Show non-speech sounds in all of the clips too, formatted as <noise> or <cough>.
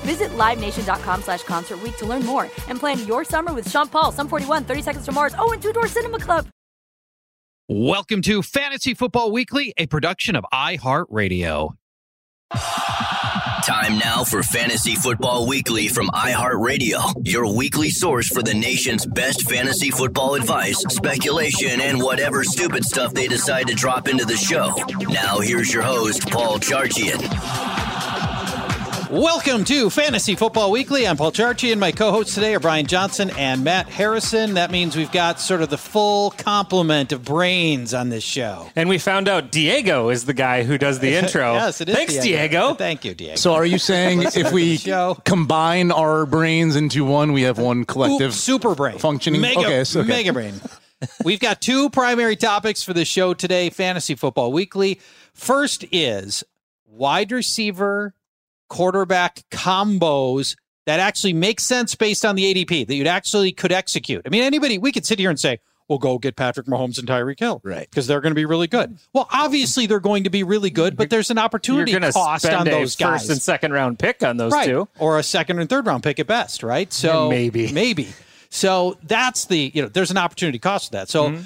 Visit LiveNation.com slash Concert Week to learn more and plan your summer with Sean Paul, Sum 41, 30 Seconds to Mars, oh, and Two Door Cinema Club. Welcome to Fantasy Football Weekly, a production of iHeartRadio. Time now for Fantasy Football Weekly from iHeartRadio, your weekly source for the nation's best fantasy football advice, speculation, and whatever stupid stuff they decide to drop into the show. Now, here's your host, Paul Charchian. Welcome to Fantasy Football Weekly. I'm Paul Charchi, and my co hosts today are Brian Johnson and Matt Harrison. That means we've got sort of the full complement of brains on this show. And we found out Diego is the guy who does the <laughs> intro. yes, it is. Thanks, Diego. Thank you, Diego. So are you saying if we combine our brains into one, we have one collective Oop, super brain functioning? mega, okay, so, okay. mega brain we've got two primary topics for the show today fantasy football weekly first is wide receiver quarterback combos that actually make sense based on the adp that you'd actually could execute i mean anybody we could sit here and say we'll go get patrick mahomes and tyreek hill Right. because they're going to be really good well obviously they're going to be really good but there's an You're opportunity cost spend on those guys first and second round pick on those right. two. or a second and third round pick at best, right? So Maybe. maybe. So that's the you know there's an opportunity cost of that. So mm-hmm.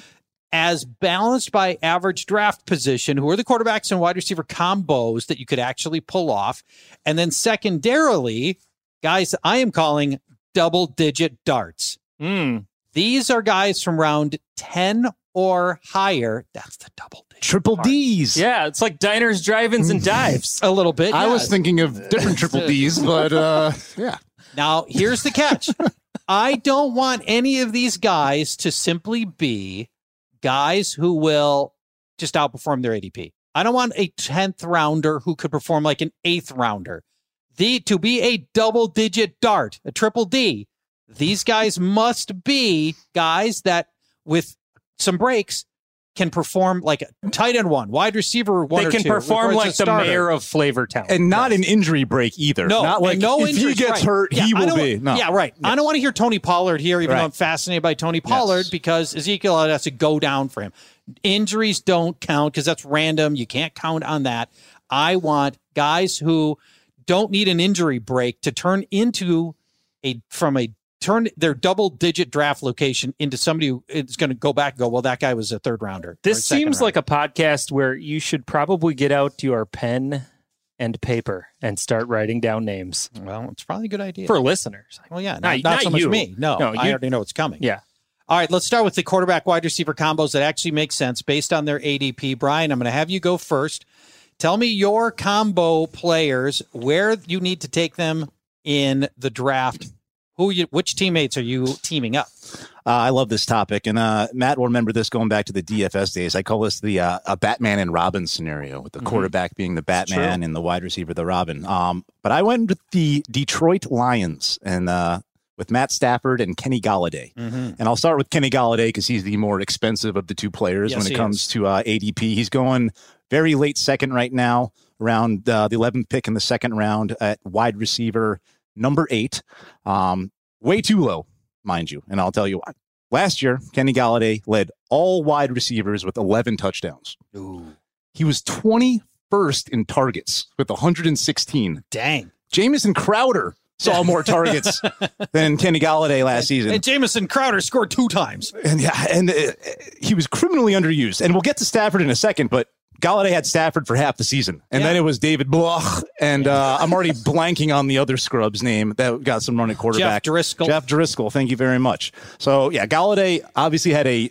As balanced by average draft position, who are the quarterbacks and wide receiver combos that you could actually pull off, and then secondarily, guys, I am calling double digit darts. Mm. These are guys from round ten or higher. That's the double digit. Triple D's. Yeah, it's like diners, drive-ins, and dives. <laughs> A little bit. I yeah. was thinking of different triple <laughs> D's, but uh, yeah. Now, here's the catch. <laughs> I don't want any of these guys to simply be guys who will just outperform their ADP. I don't want a 10th rounder who could perform like an eighth rounder. The to be a double digit dart, a triple D, these guys must be guys that with some breaks can perform like a tight end one, wide receiver one They or can two, perform or as a like the mayor of Flavortown. And not an injury break either. No, not like no if he gets right. hurt, Yeah, he will be. No. Yeah, right. I don't want to hear Tony Pollard here, even though I'm fascinated by Tony Pollard Yes. because Ezekiel has to go down for him. Injuries don't count because that's random. You can't count on that. I want guys who don't need an injury break to turn into a from a turn their double digit draft location into somebody who is going to go back and go, well, that guy was a third rounder. this seems rounder." like a podcast where you should probably get out your pen and paper and start writing down names well, it's probably a good idea for listeners. Well, yeah, not, Not- not not so much you. me. No, No, I you- already know what's coming. Yeah. All right, let's start with the quarterback wide receiver combos that actually make sense based on their ADP. Brian, I'm going to have you go first. Tell me your combo players, where you need to take them in the draft. Who you which teammates are you teaming up? Uh, I love this topic, and uh, Matt will remember this going back to the DFS days. I call this the uh, a Batman and Robin scenario, with the quarterback being the Batman and the wide receiver the Robin. Um, but I went with the Detroit Lions and uh, with Matt Stafford and Kenny Golladay. And I'll start with Kenny Golladay because he's the more expensive of the two players Yes, when it comes is. to uh, ADP. He's going very late second right now, around uh, the 11th pick in the second round at wide receiver number eight. Um, way too low, mind you. And I'll tell you why. Last year, Kenny Golladay led all wide receivers with 11 touchdowns. Ooh. He was 21st in targets with 116. Dang. Jamison Crowder saw more <laughs> targets than Kenny Golladay last season. And Jamison Crowder scored two times. And yeah, and uh, he was criminally underused. And we'll get to Stafford in a second, but Golladay had Stafford for half the season, and Yeah. then it was David Blough, and uh, I'm already <laughs> blanking on the other scrub's name that got some running quarterback. Jeff Driskel. Jeff Driskel. Thank you very much. So yeah, Golladay obviously had a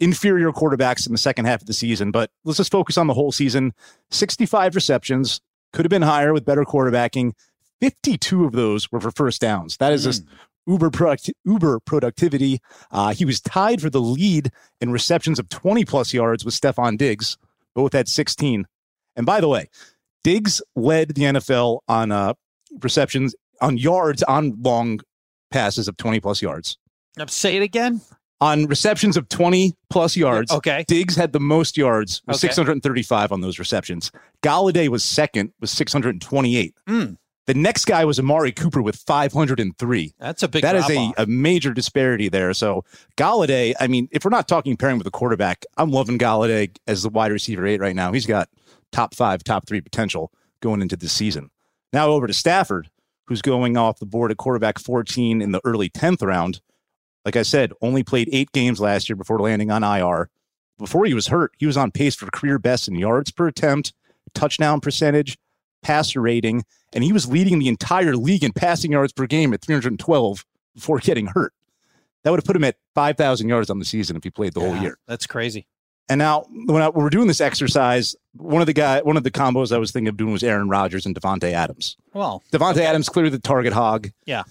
inferior quarterbacks in the second half of the season, but let's just focus on the whole season. 65 receptions could have been higher with better quarterbacking. 52 of those were for first downs. That is just uber product, uber productivity. Uh, he was tied for the lead in receptions of 20 plus yards with Stefon Diggs. Both had 16. And by the way, Diggs led the NFL on uh, receptions on yards on long passes of 20 plus yards. Say it again. On receptions of 20 plus yards, Okay. Diggs had the most yards with Okay. 635 on those receptions. Golladay was second with 628. Mm. The next guy was Amari Cooper with 503. That's a big That is a, a major disparity there. So Golladay, I mean, if we're not talking pairing with a quarterback, I'm loving Golladay as the wide receiver eight right now. He's got top five, top three potential going into this season. Now over to Stafford, who's going off the board at quarterback 14 in the early 10th round. Like I said, only played eight games last year before landing on IR. Before he was hurt, he was on pace for career best in yards per attempt, touchdown percentage, passer rating, and he was leading the entire league in passing yards per game at 312 before getting hurt. That would have put him at 5,000 yards on the season if he played the whole year. That's crazy. And now, when, I, when we're doing this exercise, one of the guy, one of the combos I was thinking of doing was Aaron Rodgers and Davante Adams. Well, Davante Adams clearly the target hog, yeah,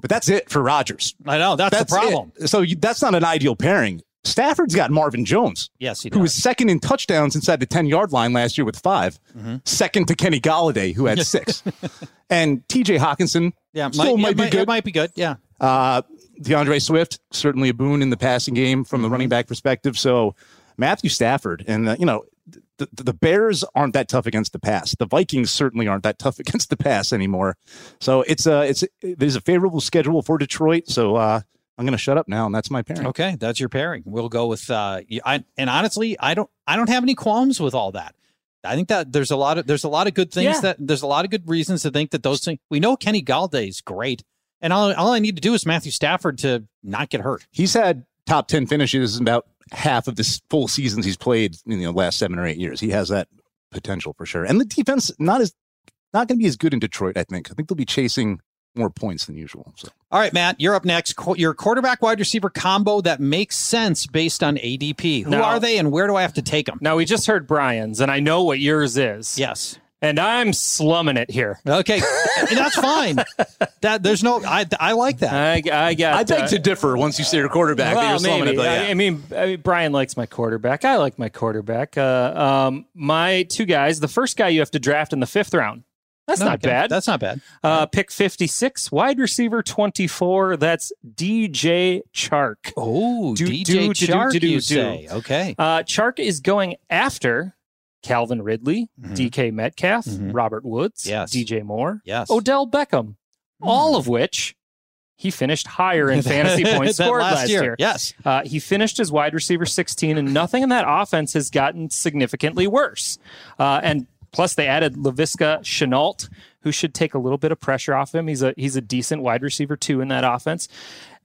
but that's it for Rodgers. I know that's, That's the problem. it. So you, that's not an ideal pairing. Stafford's got Marvin Jones, Yes, he who was second in touchdowns inside the 10 yard line last year with 5 Mm-hmm. second to Kenny Golladay, who had <laughs> six. and TJ Hockenson Yeah, still might, might be might, good. It might be good. Yeah. Uh, D'Andre Swift, certainly a boon in the passing game from Mm-hmm. the running back perspective. So Matthew Stafford, and uh, you know, the, the Bears aren't that tough against the pass. The Vikings certainly aren't that tough <laughs> against the pass anymore. So it's a it's a, there's a favorable schedule for Detroit. So uh, I'm going to shut up now, and that's my pairing. Okay, that's your pairing. We'll go with uh y- I and honestly, I don't I don't have any qualms with all that. I think that there's a lot of there's a lot of good things Yeah. that there's a lot of good reasons to think that those things we know Kenny Golladay is great. And all, all I need to do is Matthew Stafford to not get hurt. He's had top 10 finishes in about half of the full seasons he's played in the last seven or eight years. He has that potential for sure. And the defense not as not going to be as good in Detroit. I think. I think they'll be chasing more points than usual. So All right, Matt, you're up next. Qu- Your quarterback wide receiver combo that makes sense based on ADP. Who No. are they and where do I have to take them? Now we just heard Brian's, and I know what yours is. Yes. and I'm slumming it here. Okay, <laughs> that's fine. That there's no I I like that. I, I got. I beg uh, to differ. Once you say your quarterback, well, you're slumming maybe. it, but I, yeah. I mean, I mean, Brian likes my quarterback. I like my quarterback. Uh, um, my two guys. The first guy you have to draft in the fifth round. That's No, not okay, bad. That's not bad. uh, pick 56, wide receiver 24. That's DJ Chark. Oh, Do- DJ do- Chark, do- do- you say? Okay. Uh, Chark is going after Calvin Ridley, DK Metcalf, Mhm. Robert Woods, Yes. DJ Moore, Yes. Odell Beckham, all of which he finished higher in <laughs> fantasy points scored last last year. year. Yes. Uh, he finished as wide receiver 16, and nothing in that offense has gotten significantly worse. Uh, and plus, they added Laviska Shenault, who should take a little bit of pressure off him. He's a he's a decent wide receiver too in that offense.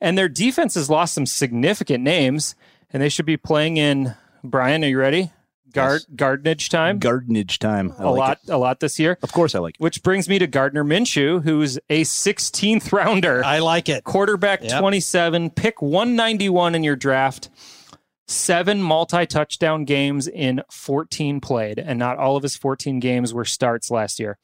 And their defense has lost some significant names, and they should be playing in. Brian, are you ready? Guard gardenage time. gardenage time. I a like lot, it. a lot this year. Of course, I like it. Which brings me to Gardner Minshew, who's a 16th rounder I like it. quarterback Yep. 27, pick 191 in your draft. Seven multi touchdown games in 14 played, and not all of his 14 games were starts last year.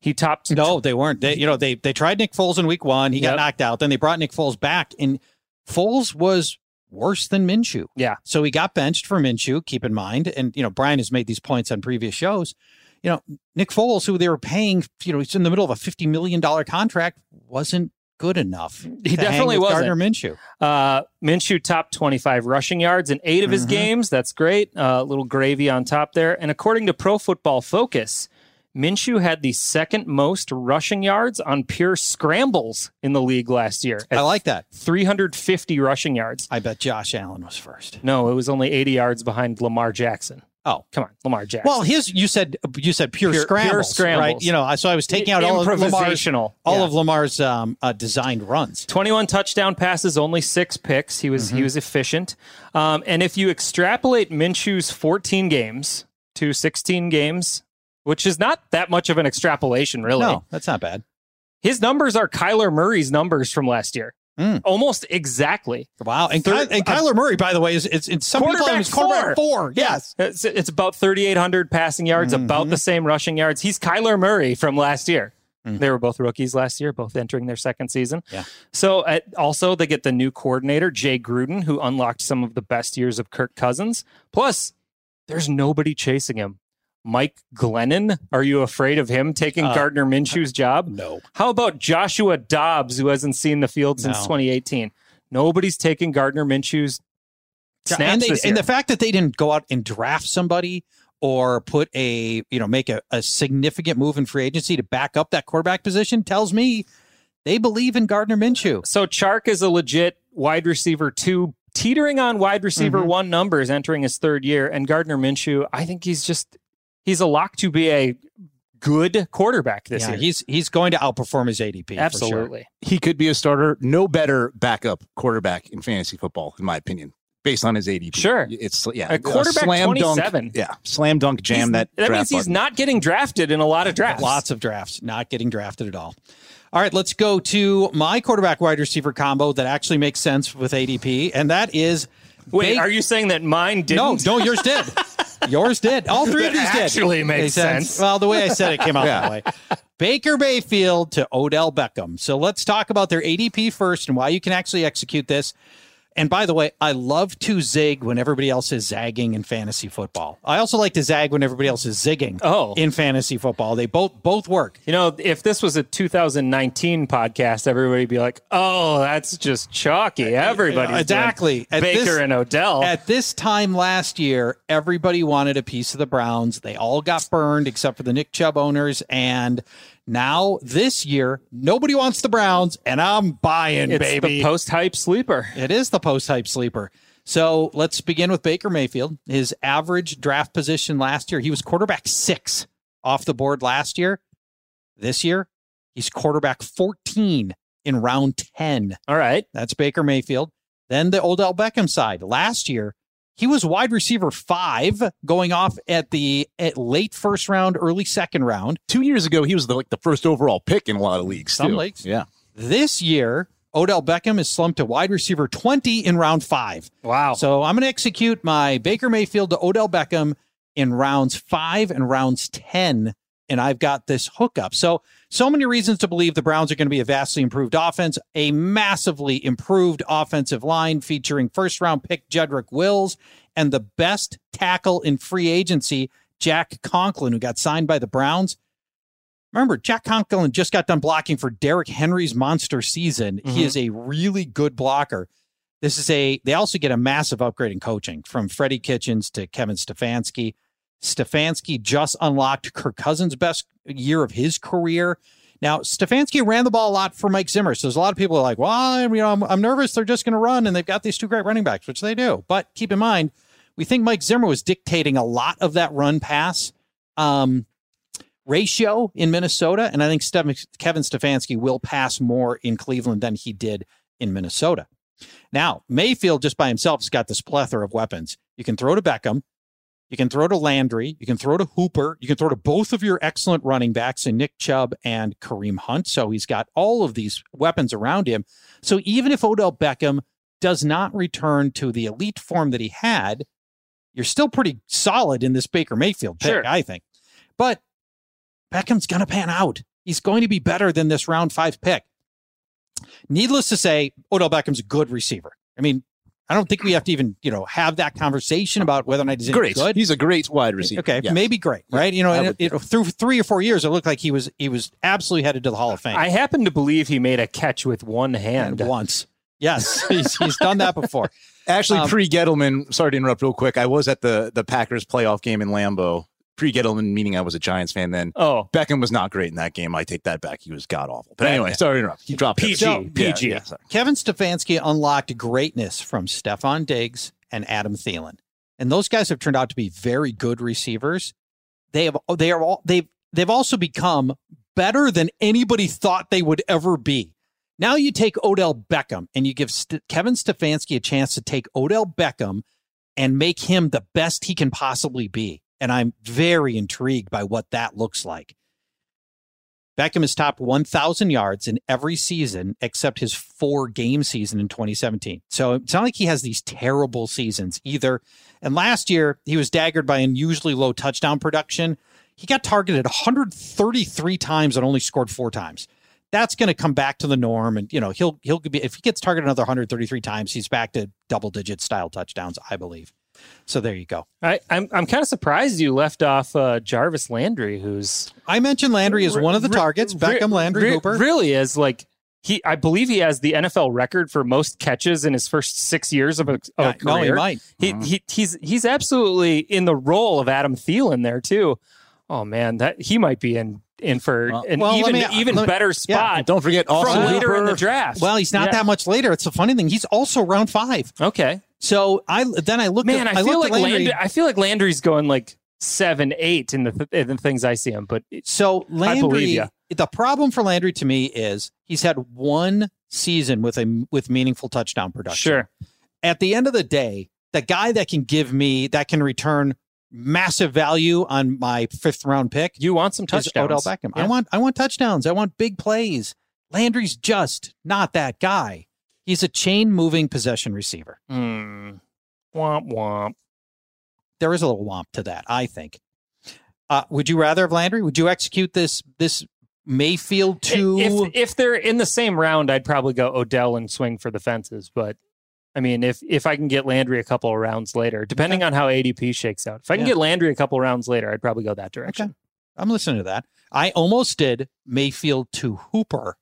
He topped No, they weren't. They, you know, they they tried Nick Foles in week one. He got knocked out. Then they brought Nick Foles back, and Foles was worse than Minshew. Yeah. So he got benched for Minshew. Keep in mind, and you know, Brian has made these points on previous shows. You know, Nick Foles, who they were paying, you know, he's in the middle of a fifty million dollar contract, wasn't good enough. He definitely wasn't. Gardner Minshew. Uh, Minshew topped 25 rushing yards in 8 of his Mhm. games. That's great. A uh, little gravy on top there. And according to Pro Football Focus, Minshew had the second most rushing yards on pure scrambles in the league last year. I like that. 350 rushing yards. I bet Josh Allen was first. No, it was only 80 yards behind Lamar Jackson. Oh, Come on, Lamar Jackson. well, his you said you said pure, Pure- pure scrambles, scrambles. right? You know, I- so I was taking out all of Lamar's all Yeah. of Lamar's um, uh, designed runs. 21 touchdown passes, only six picks. He was Mm-hmm. he was efficient. Um, and if you extrapolate Minshew's 14 games to 16 games, which is not that much of an extrapolation, really. No, that's not bad. His numbers are Kyler Murray's numbers from last year, Mm. almost exactly. Wow, and, Third- Ky- and Kyler Murray, by the way, is it's, it's some Quarterback quarterback four. Yes, It's, it's about 3,800 passing yards, about Mm-hmm. the same rushing yards. He's Kyler Murray from last year. Mm. They were both rookies last year, both entering their second season. Yeah. So uh, also they get the new coordinator, Jay Gruden, who unlocked some of the best years of Kirk Cousins. Plus, there's nobody chasing him. Mike Glennon, are you afraid of him taking Uh, Gardner Minshew's job? no. How about Joshua Dobbs, who hasn't seen the field since No. 2018? Nobody's taking Gardner Minshew's snaps and, they, and the fact that they didn't go out and draft somebody or put a you know make a, a significant move in free agency to back up that quarterback position tells me they believe in Gardner Minshew. So Chark is a legit wide receiver two, teetering on wide receiver Mm-hmm. one numbers, entering his third year. And Gardner Minshew, I think he's just he's a lock to be a good quarterback this Yeah, year. he's he's going to outperform his ADP. for sure. Absolutely. He could be a starter. No better backup quarterback in fantasy football, in my opinion, based on his ADP. Sure. It's yeah, A quarterback slam 27. Dunk, yeah, slam dunk jam He's- that. that draft means he's button. not getting drafted in a lot of drafts. Lots of drafts, not getting drafted at all. All right, let's go to my quarterback wide receiver combo that actually makes sense with ADP, and that is Wait, Ba- are you saying that mine didn't? no, yours <laughs> did. Yours did. All three of <laughs> these did. actually makes Made sense. Well, the way I said it came out <laughs> Yeah. that way. Baker Mayfield to Odell Beckham. So let's talk about their ADP first and why you can actually execute this. And by the way, I love to zig when everybody else is zagging in fantasy football. I also like to zag when everybody else is zigging Oh. in fantasy football. They both both work. You know, if this was a 2019 podcast, everybody'd be like, "Oh, that's just chalky." Everybody Exactly. Baker this- and Odell. At this time last year, everybody wanted a piece of the Browns. They all got burned except for the Nick Chubb owners. And now this year, nobody wants the Browns, and I'm buying, it's baby. the post hype sleeper. it is the post hype sleeper. So let's begin with Baker Mayfield. His average draft position last year, he was quarterback six off the board last year. This year, he's quarterback 14 in round 10. All right. That's Baker Mayfield. Then the Odell Beckham side. Last year, he was wide receiver five going off at the at late first round, early second round. Two years ago, he was the, like the first overall pick in a lot of leagues. Some too. leagues. yeah. This year, Odell Beckham is slumped to wide receiver 20 in round five. Wow. So I'm going to execute my Baker Mayfield to Odell Beckham in rounds five and rounds 10. And I've got this hookup. So, so many reasons to believe the Browns are going to be a vastly improved offense, a massively improved offensive line featuring first round pick Jedrick Wills and the best tackle in free agency, Jack Conklin, who got signed by the Browns. Remember, Jack Conklin just got done blocking for Derrick Henry's monster season. He mm-hmm. is a really good blocker. This is a, they also get a massive upgrade in coaching from Freddie Kitchens to Kevin Stefanski. Stefanski just unlocked Kirk Cousins' best year of his career. Now, Stefanski ran the ball a lot for Mike Zimmer. So there's a lot of people are like, well, I'm, you know, I'm, I'm nervous they're just going to run and they've got these two great running backs, which they do. But keep in mind, we think Mike Zimmer was dictating a lot of that run pass um, ratio in Minnesota. And I think Steph- Kevin Stefanski will pass more in Cleveland than he did in Minnesota. Now, Mayfield just by himself has got this plethora of weapons. You can throw to Beckham. You can throw to Landry. You can throw to Hooper. You can throw to both of your excellent running backs in Nick Chubb and Kareem Hunt. So he's got all of these weapons around him. So even if Odell Beckham does not return to the elite form that he had, you're still pretty solid in this Baker Mayfield pick, Sure. I think. But Beckham's going to pan out. He's going to be better than this round five pick. Needless to say, Odell Beckham's a good receiver. I mean, I don't think we have to even, you know, have that conversation about whether or not he's Great. good. He's a great wide receiver. Okay, Yeah. maybe great, right? You know, would- it, it- through three or four years, it looked like he was he was absolutely headed to the Hall of Fame. I happen to believe he made a catch with one hand. and once, yes, he's, he's done that before. <laughs> Actually, Um, pre Gettleman, sorry to interrupt real quick. I was at the the Packers playoff game in Lambeau. Pre Gettleman, meaning I was a Giants fan then. Oh, Beckham was not great in that game. I take that back. He was god awful. But anyway, sorry to interrupt. He dropped PG, it. PG. Yeah, yeah. Kevin Stefanski unlocked greatness from Stefon Diggs and Adam Thielen. and those guys have turned out to be very good receivers. They have they are all they've they've also become better than anybody thought they would ever be. Now you take Odell Beckham and you give St- Kevin Stefanski a chance to take Odell Beckham and make him the best he can possibly be. And I'm very intrigued by what that looks like. Beckham has topped 1,000 yards in every season except his four game season in 2017. So it's not like he has these terrible seasons either. And last year, he was daggered by unusually low touchdown production. He got targeted 133 times and only scored four times. That's going to come back to the norm. And, you know, he'll, he'll be, if he gets targeted another 133 times, he's back to double digit style touchdowns, I believe. So there you go. I, I'm I'm kind of surprised you left off uh, Jarvis Landry, who's I mentioned Landry as one of the Re- targets. re- Beckham, Landry, re- Hooper. really is like he. I believe he has the NFL record for most catches in his first six years of a, of a Yeah, no, he career. might. He, he he's he's absolutely in the role of Adam Thielen there too. Oh man, that he might be in in for Well- an well, even me- even me- better yeah, spot. Don't forget from Austin later in the draft. Well, he's not Yeah. that much later. It's a funny thing. He's also round five. okay. So I then I looked. Man, at, I, feel like Landry. Landry, I feel like Landry's going like seven, eight in the th- in the things I see him. But So believe Landry, the problem for Landry to me is he's had one season with a with meaningful touchdown production. sure, At the end of the day, the guy that can give me that can return massive value on my fifth round pick you want some touchdowns. Odell Beckham. I want I want touchdowns. I want big plays. Landry's just not that guy. He's a chain moving possession receiver. Hmm. Womp womp. There is a little womp to that, I think. Uh, would you rather have Landry? Would you execute this this Mayfield to If if they're in the same round, I'd probably go Odell and swing for the fences. But I mean, if if I can get Landry a couple of rounds later, depending on how ADP shakes out, if I can Yeah. get Landry a couple of rounds later, I'd probably go that direction. Okay. I'm listening to that. I almost did Mayfield to Hooper.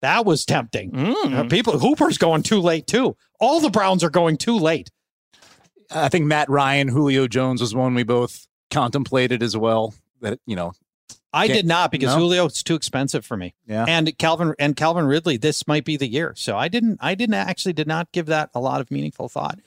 That was tempting. Mm. Uh, people, Hooper's going too late too. All the Browns are going too late. I think Matt Ryan, Julio Jones was one we both contemplated as well. That you know, I did not because no? Julio is too expensive for me. yeah. And Calvin and Calvin Ridley, this might be the year. So I didn't. I didn't actually did not give that a lot of meaningful thought.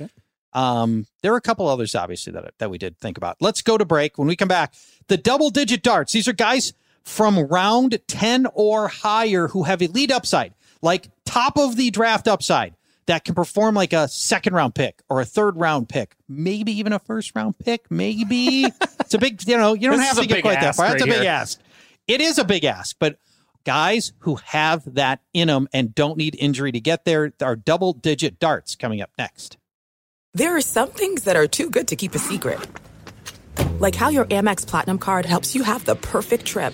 Um, there were a couple others, obviously, that that we did think about. Let's go to break. When we come back, the double digit darts. These are guys from round ten or higher who have elite upside, like top of the draft upside, that can perform like a second round pick or a third round pick, maybe even a first round pick. Maybe <laughs> it's a big. You know, you don't This have to get quite that ask far. That's a big here. ask. It is a big ask, but guys who have that in them and don't need injury to get there are double digit darts coming up next. There are some things that are too good to keep a secret. Like how your Amex Platinum card helps you have the perfect trip.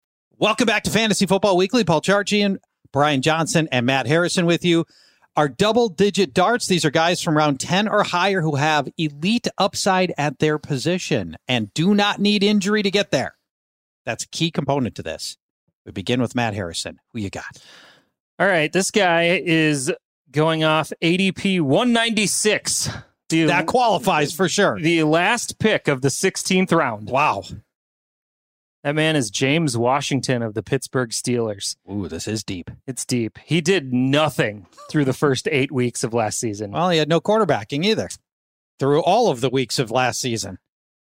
Welcome back to Fantasy Football Weekly. Paul Charchian, Brian Johnson, and Matt Harrison with you. Our double digit darts, these are guys from round 10 or higher who have elite upside at their position and do not need injury to get there. That's a key component to this. We begin with Matt Harrison. Who you got? All right, this guy is going off ADP 196. The, That qualifies for sure. the last pick of the 16th round. Wow. That man is James Washington of the Pittsburgh Steelers. Ooh, this is deep. It's deep. He did nothing through the first eight weeks of last season. Well, he had no quarterbacking either through all of the weeks of last season.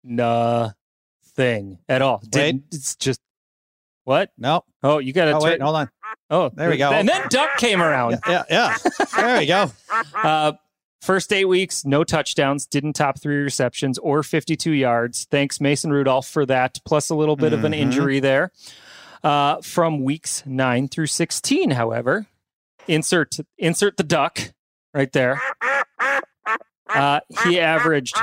Nothing at all. Didn't, it's just what? No. Oh, you got to Oh, turn. wait, hold on. Oh, There we go. And then Duck came around. Yeah, yeah. yeah. there we go. <laughs> Uh, first eight weeks, no touchdowns, didn't top three receptions or 52 yards. Thanks, Mason Rudolph, for that, plus a little bit of an Mhm. injury there. Uh, from weeks nine through 16, however, insert insert the duck right there. Uh, he averaged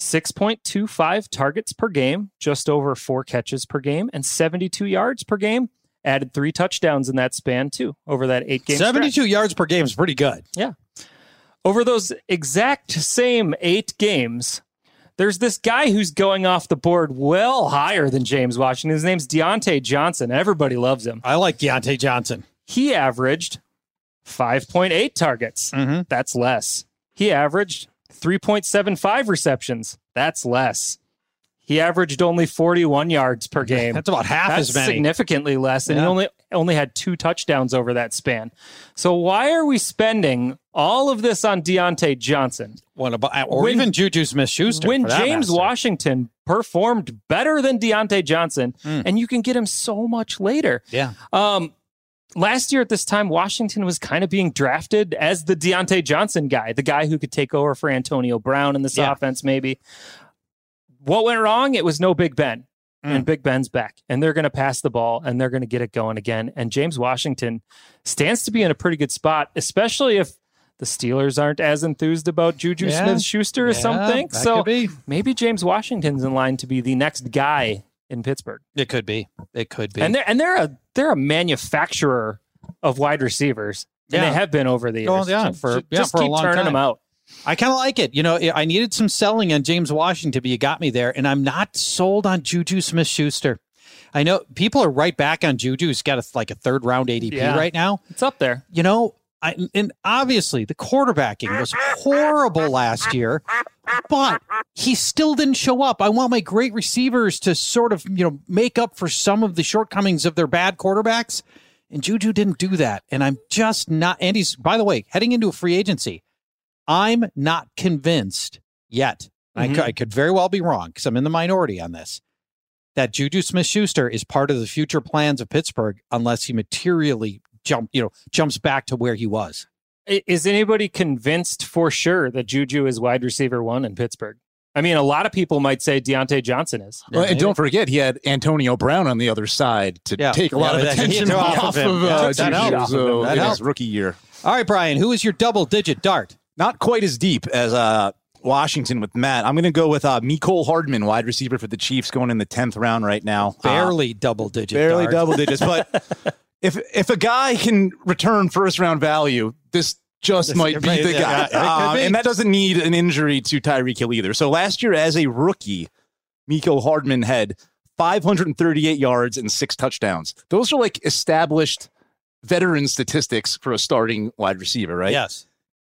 6.25 targets per game, just over four catches per game, and 72 yards per game. Added three touchdowns in that span, too, over that eight game 72 yards per game is pretty good. yeah. Over those exact same eight games, there's this guy who's going off the board well higher than James Washington. His name's Diontae Johnson. Everybody loves him. I like Diontae Johnson. He averaged 5.8 targets. Mm-hmm. That's less. He averaged 3.75 receptions. That's less. He averaged only 41 yards per game. That's about half That's as many. significantly less, and he only only had two touchdowns over that span. So why are we spending all of this on Diontae Johnson What about, or When- even Juju Smith Schuster. when James Washington performed better than Diontae Johnson, Mm. and you can get him so much later? Yeah. Um, last year at this time, Washington was kind of being drafted as the Diontae Johnson guy, the guy who could take over for Antonio Brown in this Yeah. offense, maybe. What went wrong? It was no Big Ben. Mm. And Big Ben's back, and they're going to pass the ball and they're going to get it going again. And James Washington stands to be in a pretty good spot, especially if the Steelers aren't as enthused about Juju Yeah. Smith Schuster or Yeah, that So maybe James Washington's in line to be the next guy in Pittsburgh. It could be. It could be. And they're and they're a they're a manufacturer of wide receivers. And Yeah. they have been over the years. Oh, yeah, So for- yeah, just for a keep long turning time. them out. I kind of like it. You know, I needed some selling on James Washington, but you got me there. And I'm not sold on Juju Smith Schuster. I know people are right back on Juju. He's got a, like a third round ADP Yeah. right now. It's up there. You know, I, and obviously the quarterbacking was horrible last year, but he still didn't show up. I want my great receivers to sort of, you know, make up for some of the shortcomings of their bad quarterbacks. And Juju didn't do that. And I'm just not, and he's, by the way, heading into a free agency. I'm not convinced yet. I, Mhm. could, I could very well be wrong because I'm in the minority on this. That Juju Smith Schuster is part of the future plans of Pittsburgh unless he materially jump, you know, jumps back to where he was. Is anybody convinced for sure that Juju is wide receiver one in Pittsburgh? I mean, a lot of people might say Diontae Johnson is. Well, Yeah, and don't forget, he had Antonio Brown on the other side to Yeah. take a lot Yeah, of attention off, off of of, him. uh, Yeah, that Juju, helped. so That in his rookie year. All right, Brian, who is your double digit dart? Not quite as deep as uh, Washington with Matt. I'm going to go with uh, Mecole Hardman, wide receiver for the Chiefs, going in the 10th round right now. Uh, Barely double digits. barely dart. double digits. But <laughs> if if a guy can return first round value, this just This- might be the yeah, guy. Um, and that doesn't need an injury to Tyreek Hill either. So last year, as a rookie, Mecole Hardman had 538 yards and six touchdowns. Those are like established veteran statistics for a starting wide receiver, right? Yes.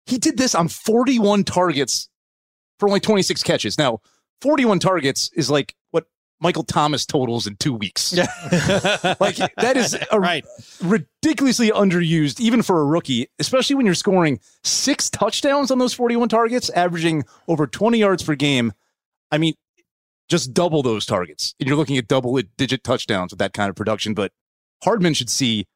He did this on 41 targets for only 26 catches. Now, 41 targets is like what Michael Thomas totals in two weeks. Yeah. <laughs> Like that is a right. ridiculously underused, even for a rookie, especially when you're scoring six touchdowns on those 41 targets, averaging over 20 yards per game. I mean, just double those targets. And you're looking at double digit touchdowns with that kind of production. But Hardman should see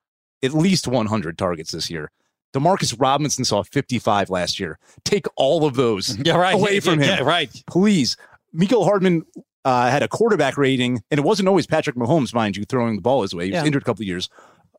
at least 100 targets this year. Demarcus Robinson saw 55 last year. Take all of those <laughs> Yeah, right. away from him Yeah, right. please. Mecole Hardman uh, had a quarterback rating, and it wasn't always Patrick Mahomes, mind you, throwing the ball his way. He was Yeah. injured a couple of years,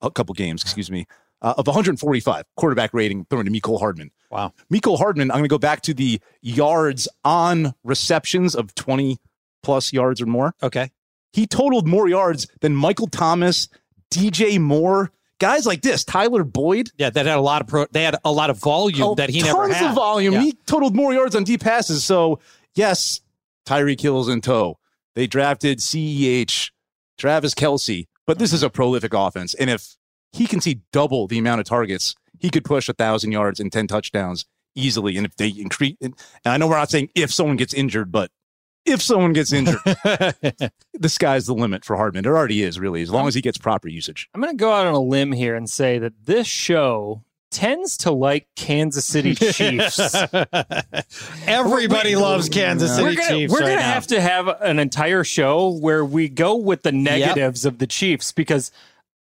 a couple games, excuse me, uh, of 145 quarterback rating thrown to Mecole Hardman. Wow. Mecole Hardman, I'm going to go back to the yards on receptions of 20 plus yards or more. Okay. He totaled more yards than Michael Thomas, DJ Moore, guys like this, Tyler Boyd. Yeah, that had a lot of pro. They had a lot of volume Oh, that he never had. Tons of volume. Yeah. He totaled more yards on deep passes. So yes, Tyreek Hill's in tow. They drafted CEH, Travis Kelce, but this is a prolific offense. And if he can see double the amount of targets, he could push a thousand yards and ten touchdowns easily. And if they increase, and I know we're not saying if someone gets injured, but if someone gets injured, <laughs> the sky's the limit for Hardman. It already is, really, as long as he gets proper usage. I'm going to go out on a limb here and say that this show tends to like Kansas City <laughs> Chiefs. Everybody loves Kansas City we're gonna, Chiefs. we're right gonna have to have an entire show where we go with the negatives of the Chiefs because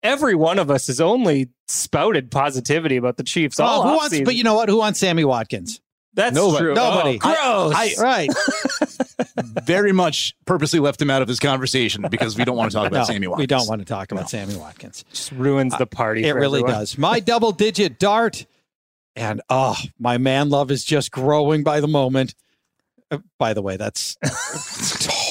every one of us has only spouted positivity about the Chiefs. all Oh, who wants? But you know what? Who wants Sammy Watkins? That's Nobody. true. Nobody. Oh, gross. I- Right. <laughs> Very much purposely left him out of this conversation because we don't want to talk about no, Sammy Watkins. we don't want to talk about Sammy Watkins. just ruins the party. It for really everyone. does. My double digit dart, and oh, my man love is just growing by the moment. Uh, by the way, that's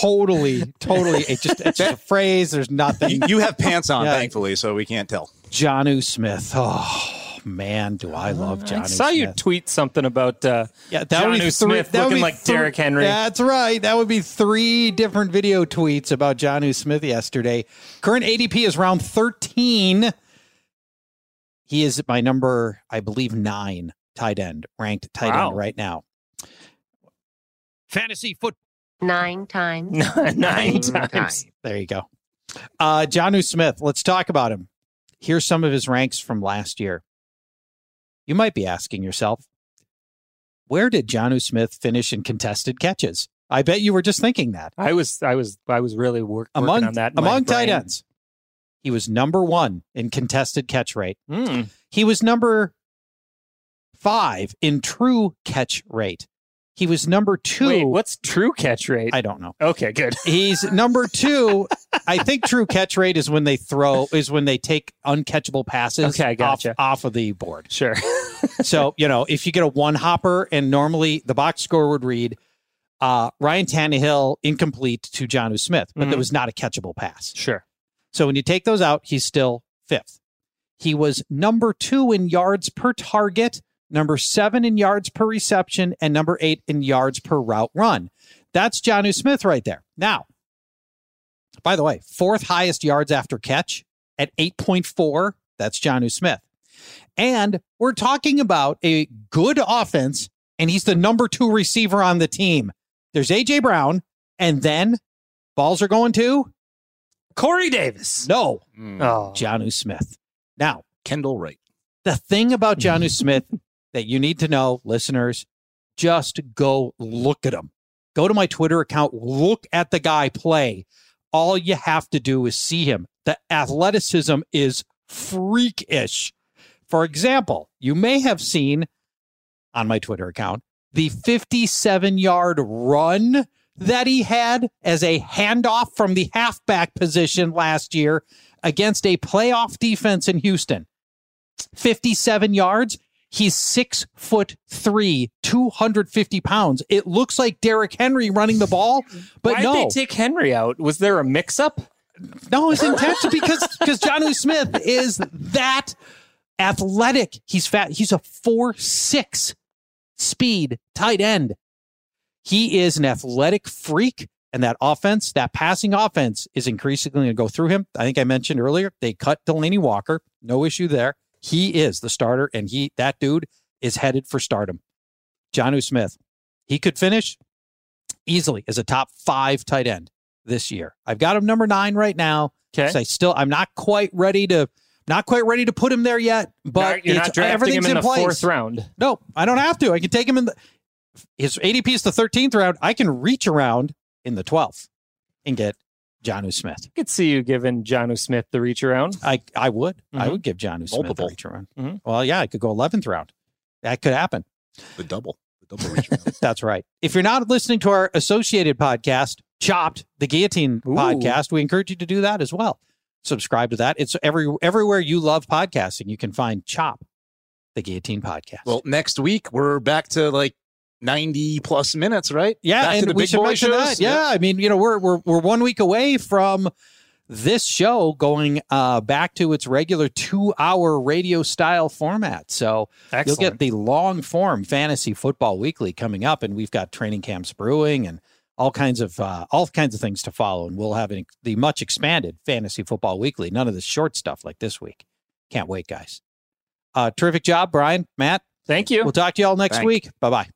totally, totally. It just it's just a phrase. There's nothing. You, you have pants on, Yeah. thankfully, so we can't tell. Jonnu Smith. Oh man, do I love Jonnu I saw you tweet something about uh, Yeah, that would be three- Smith that would looking be like three- Derrick Henry. That's right. That would be three different video tweets about Jonnu Smith yesterday. Current ADP is round 13. He is my number, I believe, nine tight end, ranked tight Wow. end right now. Fantasy foot. nine times. <laughs> nine times. There you go. Uh, Jonnu Smith, let's talk about him. Here's some of his ranks from last year. You might be asking yourself, where did Jonnu Smith finish in contested catches? I bet you were just thinking that. I was, I was, I was really work, working Among, on that. among tight ends, he was number one in contested catch rate. Hmm. He was number five in true catch rate. He was number two. Wait, what's true catch rate? I don't know. okay, good. <laughs> He's number two. I think true catch rate is when they throw is when they take uncatchable passes Okay, I off, gotcha. off of the board. Sure. <laughs> So you know if you get a one hopper and normally the box score would read uh, Ryan Tannehill incomplete to Jonnu Smith, but there Mhm. was not a catchable pass. Sure. So when you take those out, he's still fifth. He was number two in yards per target, number seven in yards per reception, and number eight in yards per route run. That's Jonnu Smith right there. Now, by the way, fourth highest yards after catch at 8.4. That's Jonnu Smith. And we're talking about a good offense, and he's the number two receiver on the team. There's A.J. Brown, and then balls are going to Corey Davis. no, hmm. Oh, Jonnu Smith. Now, Kendall Wright. the thing about Jonnu <laughs> Smith that you need to know, listeners, just go look at him. Go to my Twitter account, look at the guy play. All you have to do is see him. The athleticism is freakish. For example, you may have seen on my Twitter account the 57 yard run that he had as a handoff from the halfback position last year against a playoff defense in Houston. 57 yards. He's six foot three, 250 pounds. It looks like Derrick Henry running the ball, but Why no, did they take Henry out? Was there a mix-up? no, it's intentional because because John Smith is that athletic. He's fat. He's a four six speed tight end. He is an athletic freak, and that offense, that passing offense, is increasingly going to go through him. I think I mentioned earlier they cut Delanie Walker. No issue there. He is the starter, and he that dude is headed for stardom. Jonnu Smith, he could finish easily as a top five tight end this year. I've got him number nine right now. Okay. So I still I'm not quite ready to not quite ready to put him there yet, but you're not drafting everything's him in, in, the place. fourth round. No, I don't have to. I can take him in the his ADP is the 13th round. I can reach around in the 12th and get Jonnu Smith. I could see you giving Jonnu Smith the reach around. I I would. I Mhm. would give Jonnu Smith Multiple. a reach around. Mhm. Well, yeah, I could go 11th round. That could happen. The double. The double reach. around. <laughs> That's right. If you're not listening to our associated podcast, Chopped, the Guillotine Ooh. podcast, we encourage you to do that as well. Subscribe to that. It's every everywhere you love podcasting, you can find Chop, the Guillotine podcast. well, next week we're back to like 90 plus minutes, right? yeah, Back to and the we big should boy mention shows? that. Yeah, I mean, you know, we're we're we're one week away from this show going uh, back to its regular two hour radio style format. So Excellent. You'll get the long form fantasy football weekly coming up, and we've got training camps brewing and all kinds of uh, all kinds of things to follow. And we'll have an, the much expanded fantasy football weekly. None of the short stuff like this week. Can't wait, guys. Uh, terrific job, Brian, Matt. Thank you. We'll talk to you all next Thanks. week. Bye bye.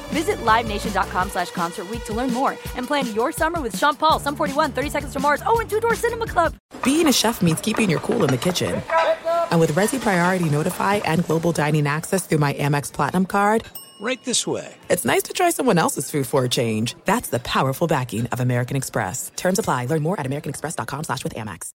Visit LiveNation.com slash Concert Week to learn more and plan your summer with Sean Paul, Sum 41, 30 Seconds to Mars, oh, and Two Door Cinema Club. Being a chef means keeping your cool in the kitchen. And with Resy Priority Notify and Global Dining Access through my Amex Platinum card, Right this way. it's nice to try someone else's food for a change. That's the powerful backing of American Express. Terms apply. Learn more at americanexpress.com slash with Amex.